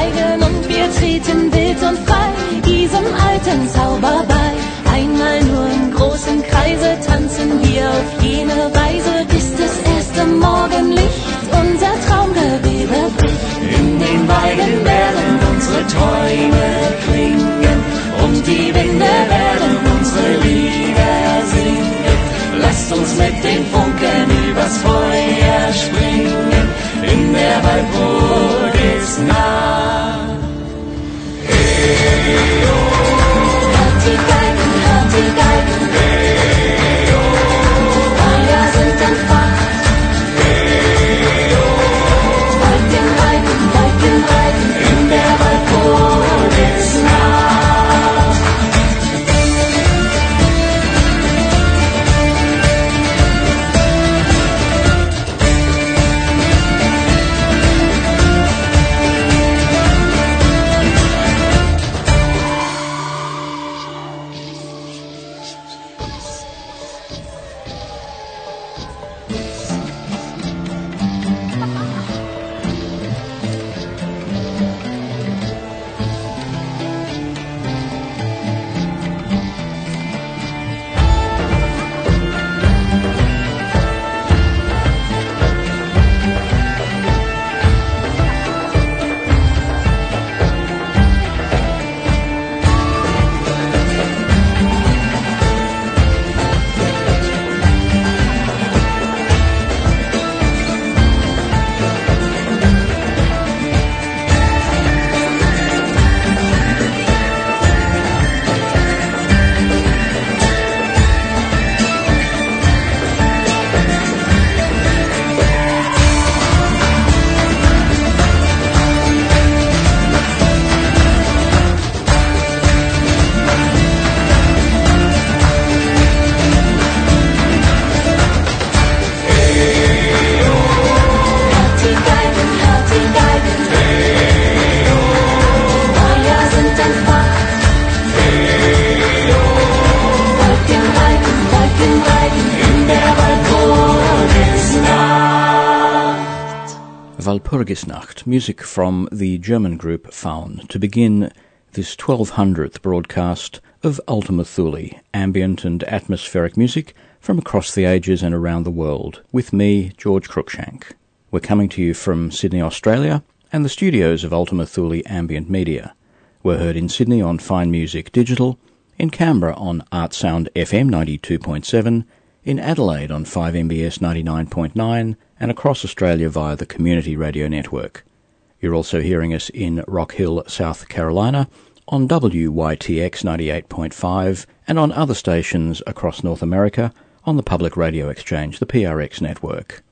nächtlich Hört music from the German group Faun, to begin this 1200th broadcast of Ultima Thule, ambient and atmospheric music from across the ages and around the world, with me, George Cruikshank. We're coming to you from Sydney, Australia, and the studios of Ultima Thule Ambient Media. We're heard in Sydney on Fine Music Digital, in Canberra on Art Sound FM 92.7, in Adelaide on 5MBS 99.9, and across Australia via the Community Radio Network. You're also hearing us in Rock Hill, South Carolina, on WYTX 98.5, and on other stations across North America on the Public Radio Exchange, the PRX network.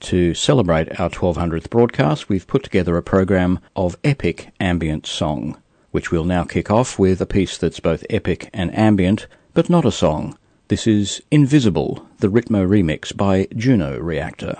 To celebrate our 1200th broadcast, we've put together a program of epic ambient song, which we'll now kick off with a piece that's both epic and ambient, but not a song. This is Invisible, the Ritmo remix by Juno Reactor.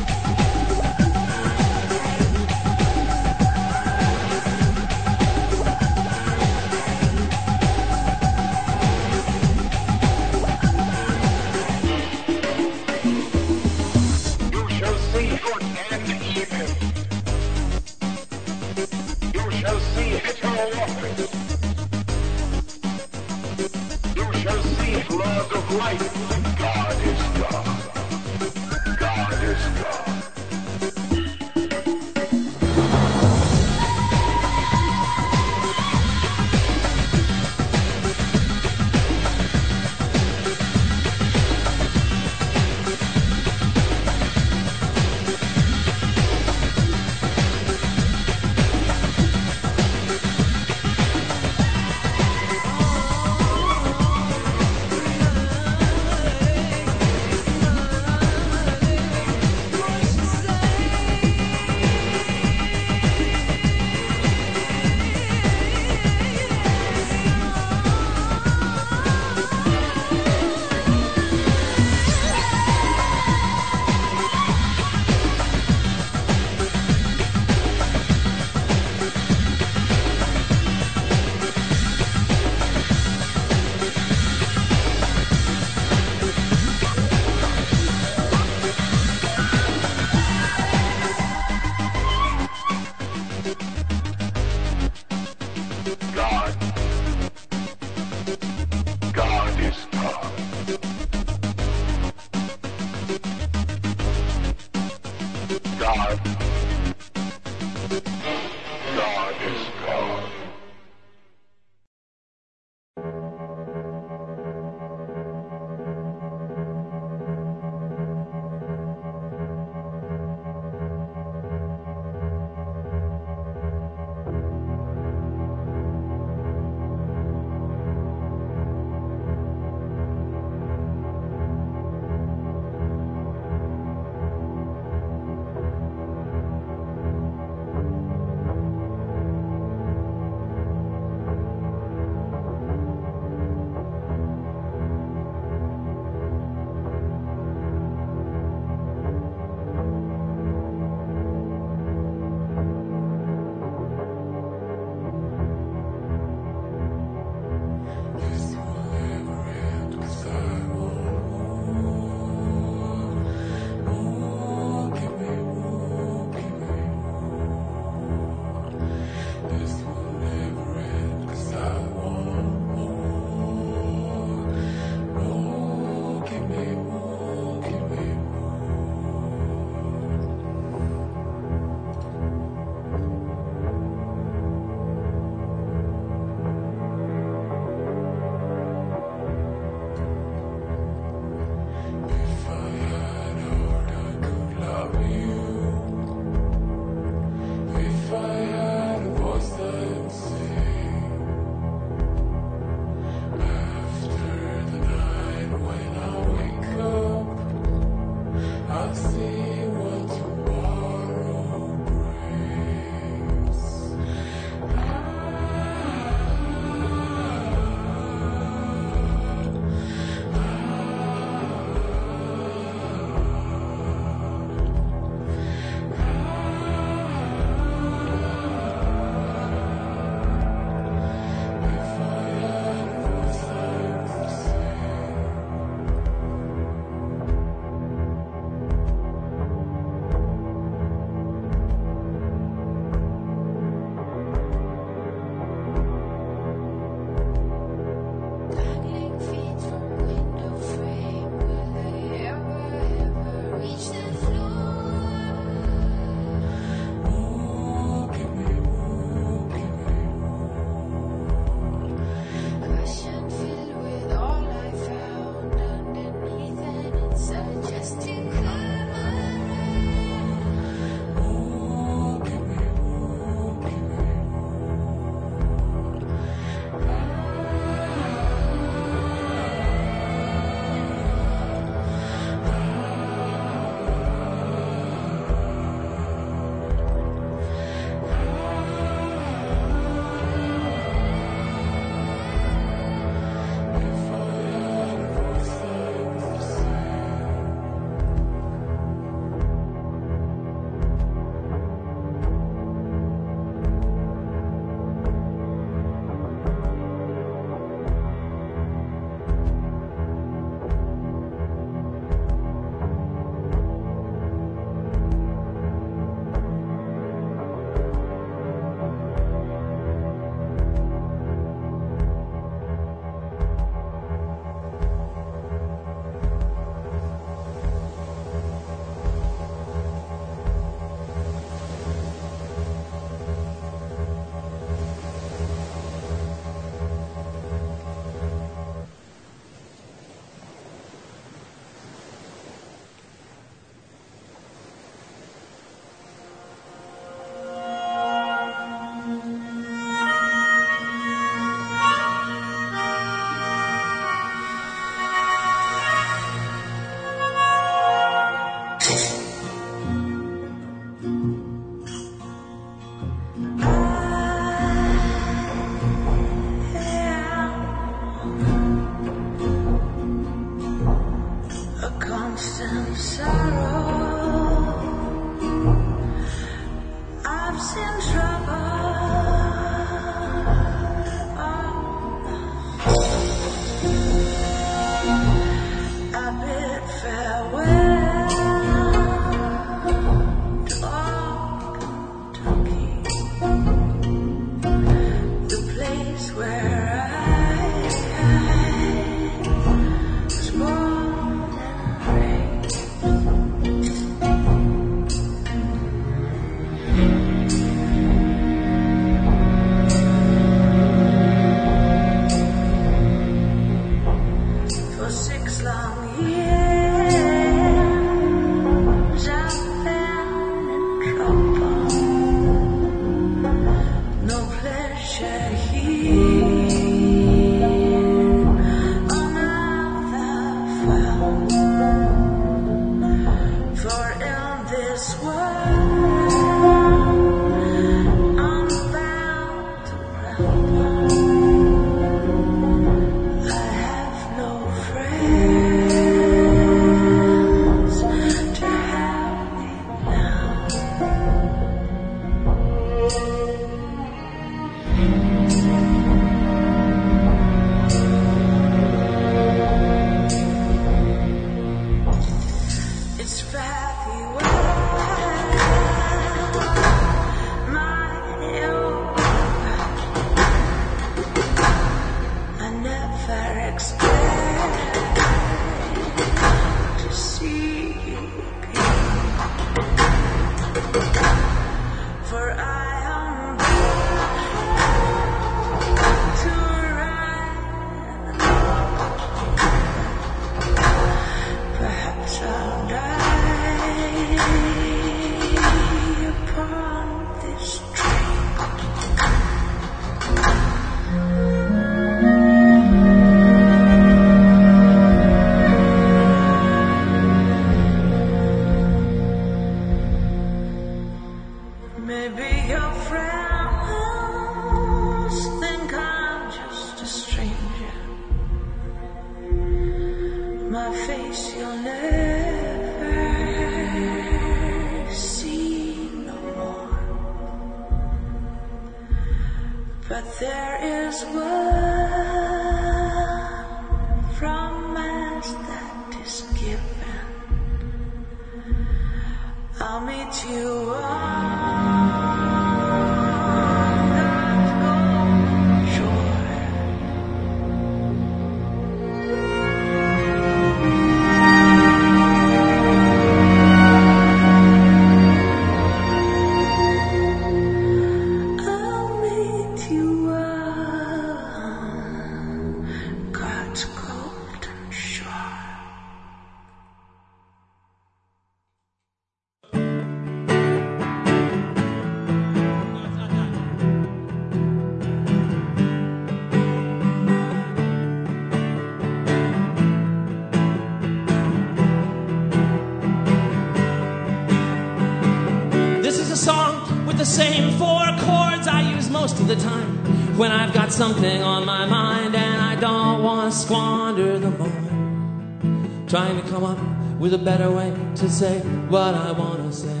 with a better way to say what I wanna say.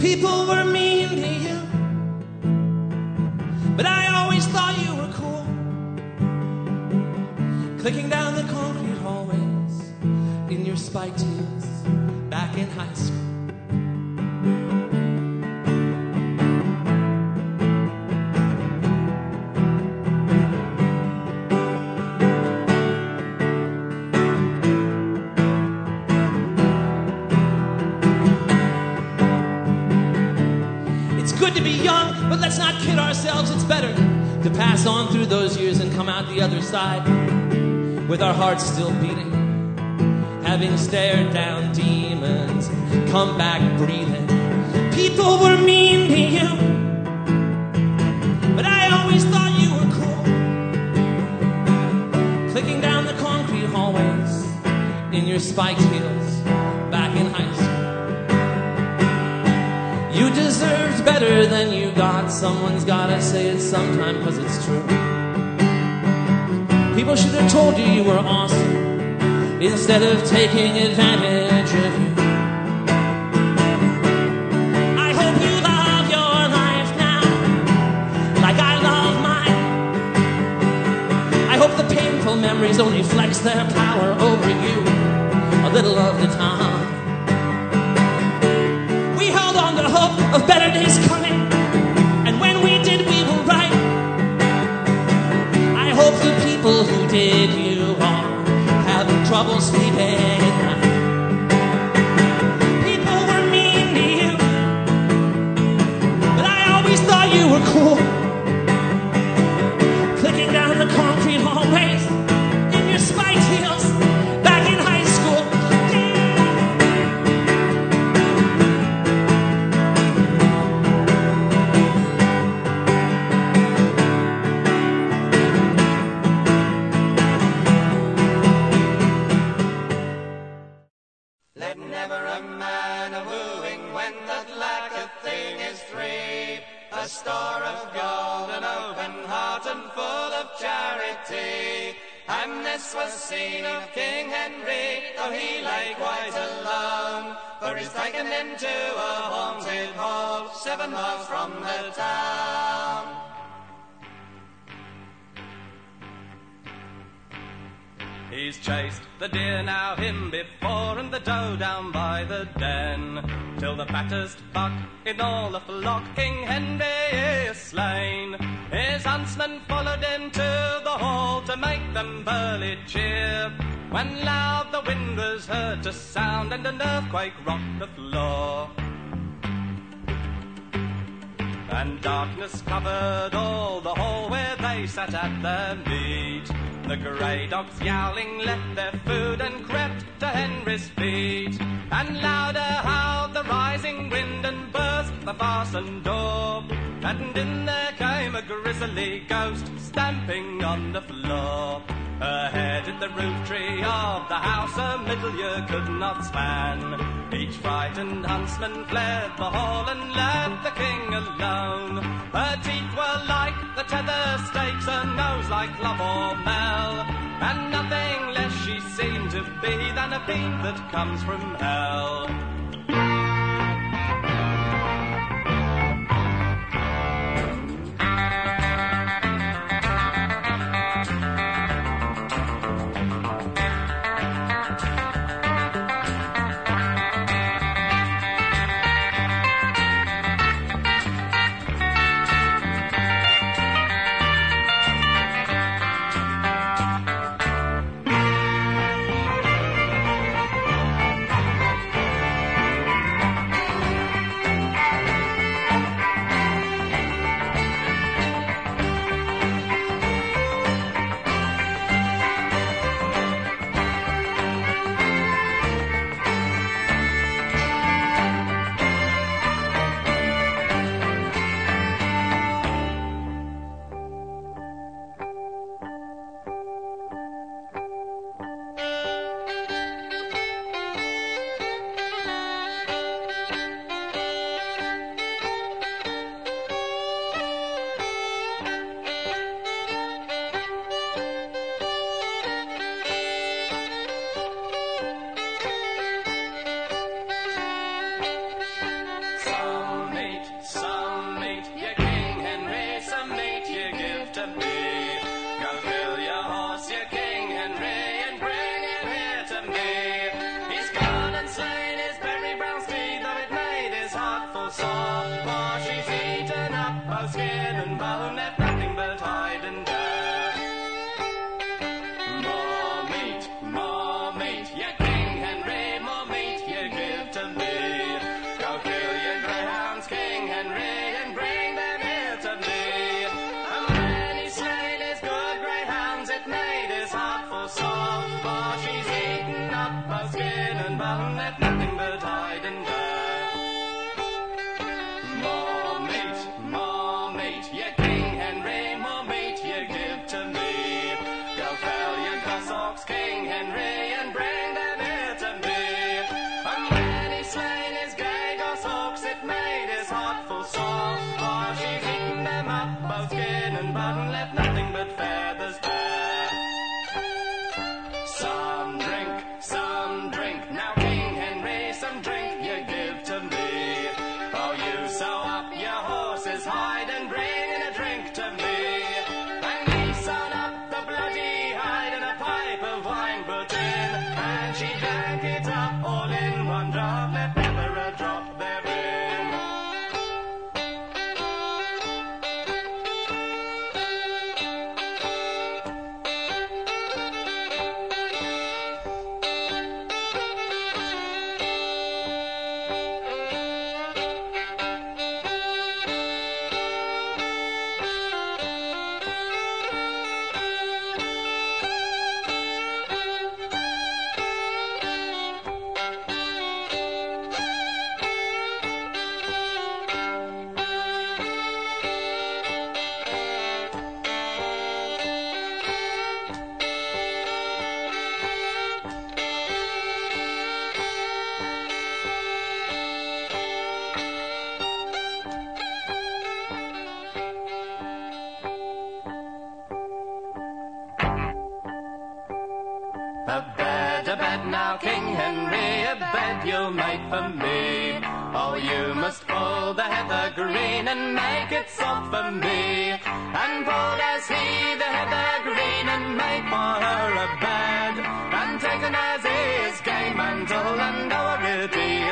People were our hearts still beating. Of taking and an earthquake rocked the floor. And darkness covered all the hall where they sat at their meat. The grey dogs yowling left their food and crept to Henry's feet. And louder howled the rising wind and burst the fastened door. And in there came a grisly ghost stamping on the floor. Ahead in the roof tree of the house a middle year could not span. Each frightened huntsman fled the hall and left the king alone. Her teeth were like the tether stakes, her nose like love or mel, and nothing less she seemed to be than a fiend that comes from hell.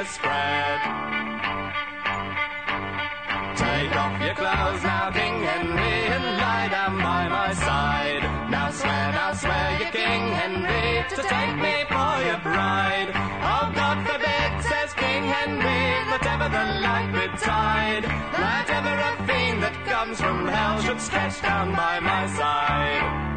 Is spread. Take off your clothes now, King Henry, and lie down by my side. Now swear, now swear you, King Henry, to take me for your bride. Oh, God forbid, says King Henry, that ever the light betide, that ever a fiend that comes from hell should stretch down by my side.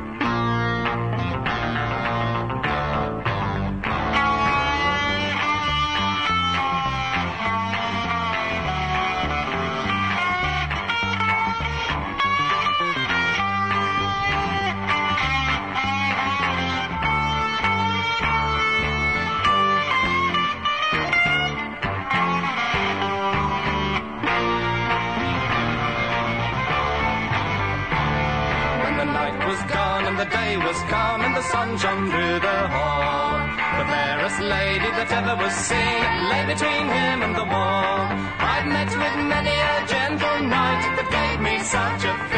Sun shone through the hall. The fairest lady that ever was seen lay between him and the wall. I've met with many a gentle knight that gave me such a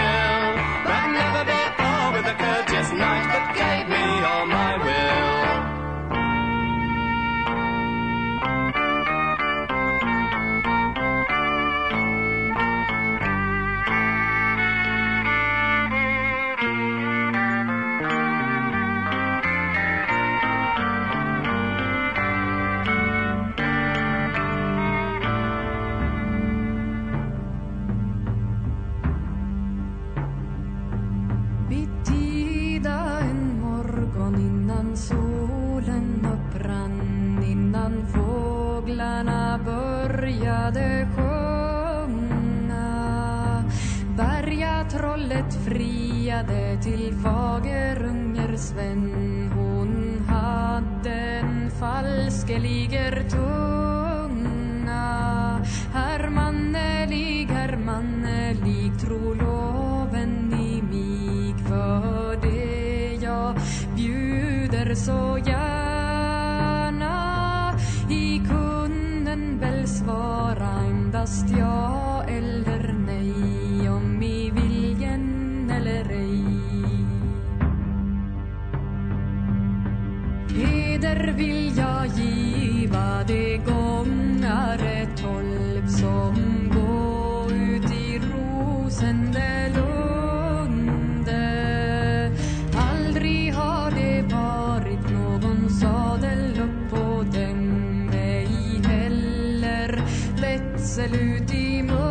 Bergatrollet friade till Fagerunger Sven Hon hade en falskeliger tunga. Hermannelig, hermannelig, tro loven i mig. För det jag bjuder så gärna. I kunden väl svara endast jag. Vätsel ut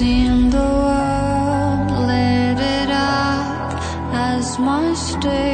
seen the world lit it up as my stage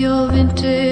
your vintage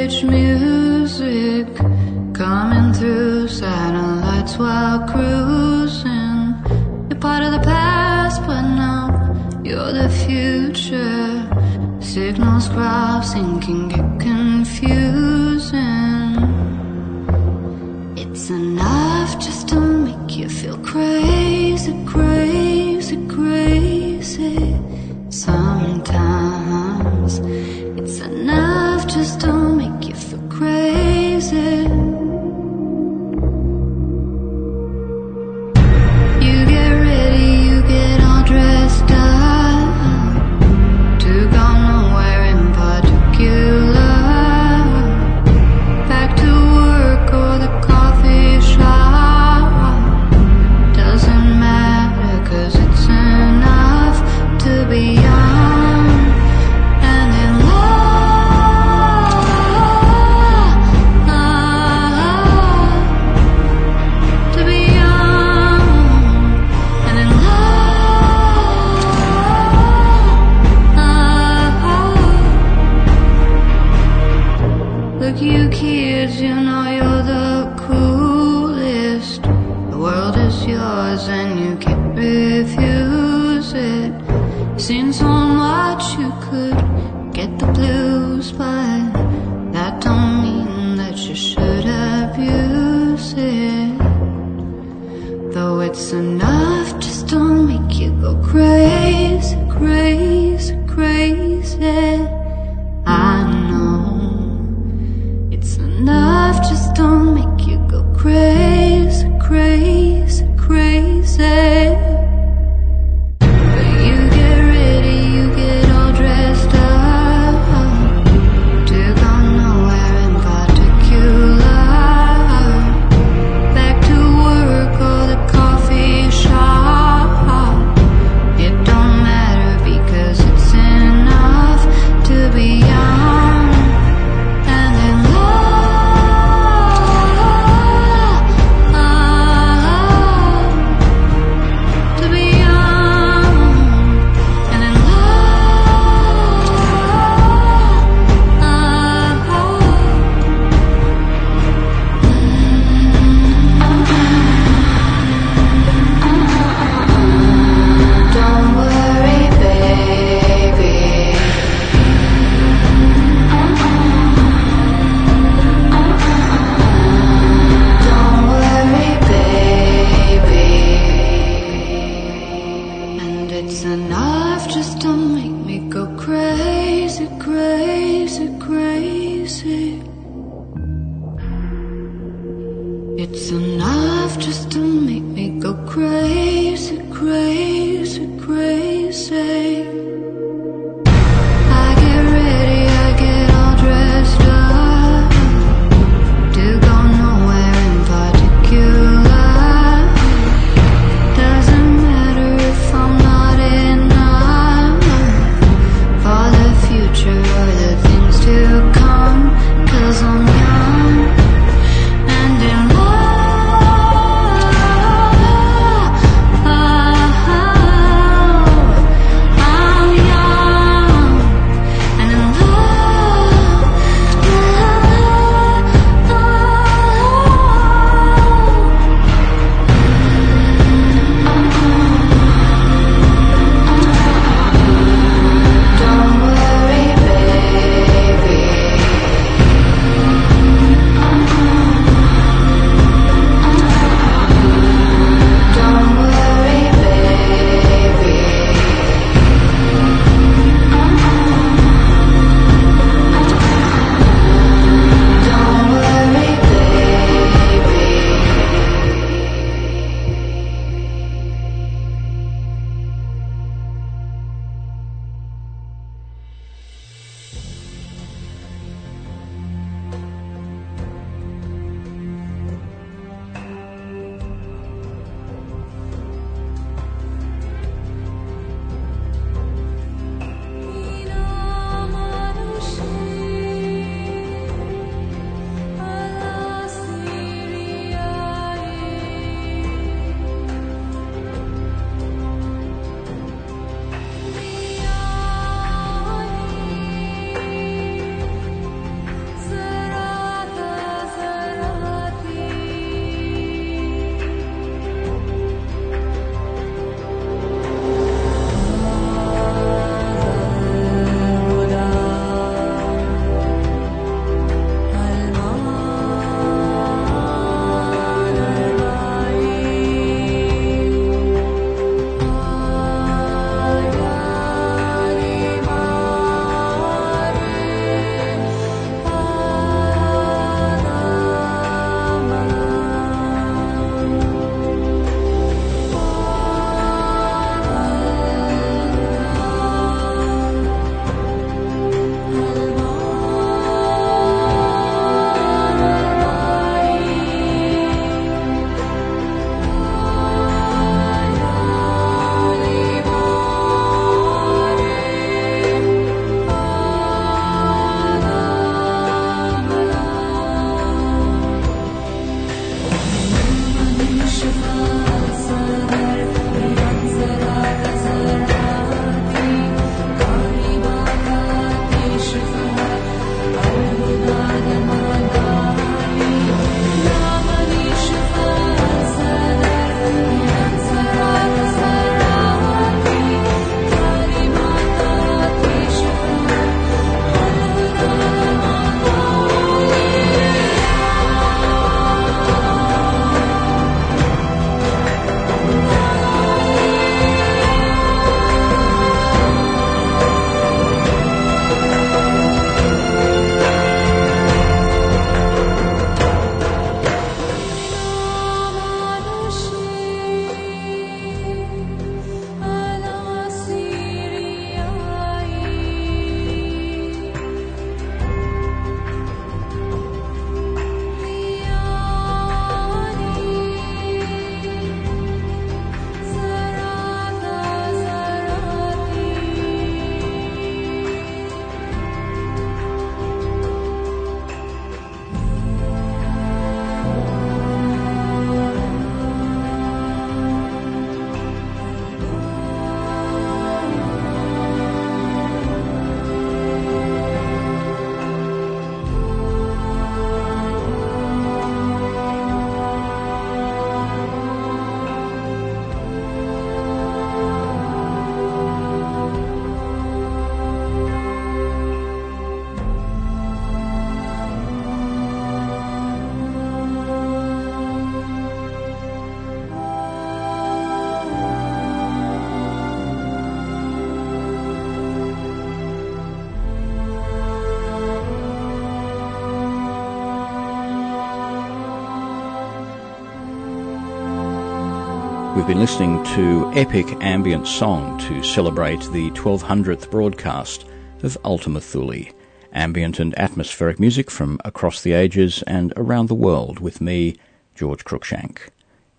We've been listening to epic ambient song to celebrate the 1200th broadcast of Ultima Thule, ambient and atmospheric music from across the ages and around the world with me, George Cruikshank.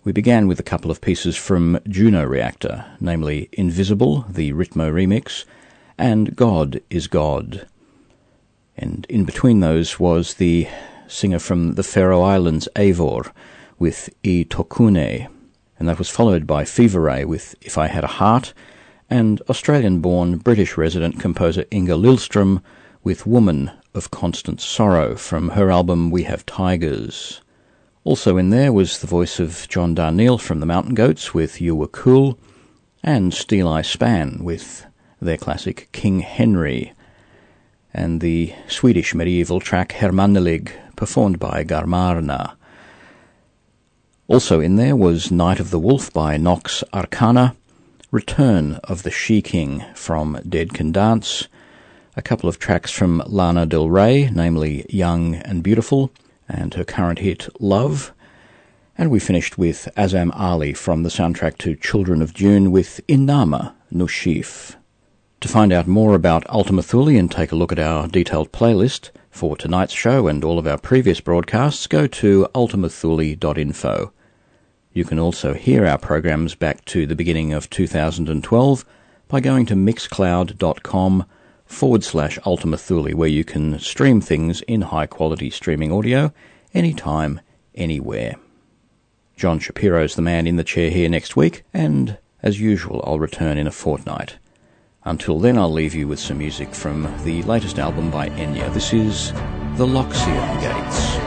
We began with a couple of pieces from Juno Reactor, namely Invisible, the Ritmo remix, and God is God. And in between those was the singer from the Faroe Islands, Eivor, with E Tokune, and that was followed by Fever Ray with If I Had a Heart, and Australian born British resident composer Inga Liljeström with Woman of Constant Sorrow from her album We Have Tigers. Also in there was the voice of John Darnielle from the Mountain Goats with You Were Cool, and Steeleye Span with their classic King Henry, and the Swedish medieval track Herr Mannelig, performed by Garmarna. Also in there was Night of the Wolf by Nox Arcana, Return of the She King from Dead Can Dance, a couple of tracks from Lana Del Rey, namely Young and Beautiful, and her current hit Love. And we finished with Azam Ali from the soundtrack to Children of Dune with Inama Nushif. To find out more about Ultima Thule and take a look at our detailed playlist for tonight's show and all of our previous broadcasts, go to ultimathule.info. You can also hear our programs back to the beginning of 2012 by going to mixcloud.com forward slash Ultima Thule, where you can stream things in high quality streaming audio anytime, anywhere. John Shapiro's the man in the chair here next week, and as usual, I'll return in a fortnight. Until then, I'll leave you with some music from the latest album by Enya. This is The Loxian Gates.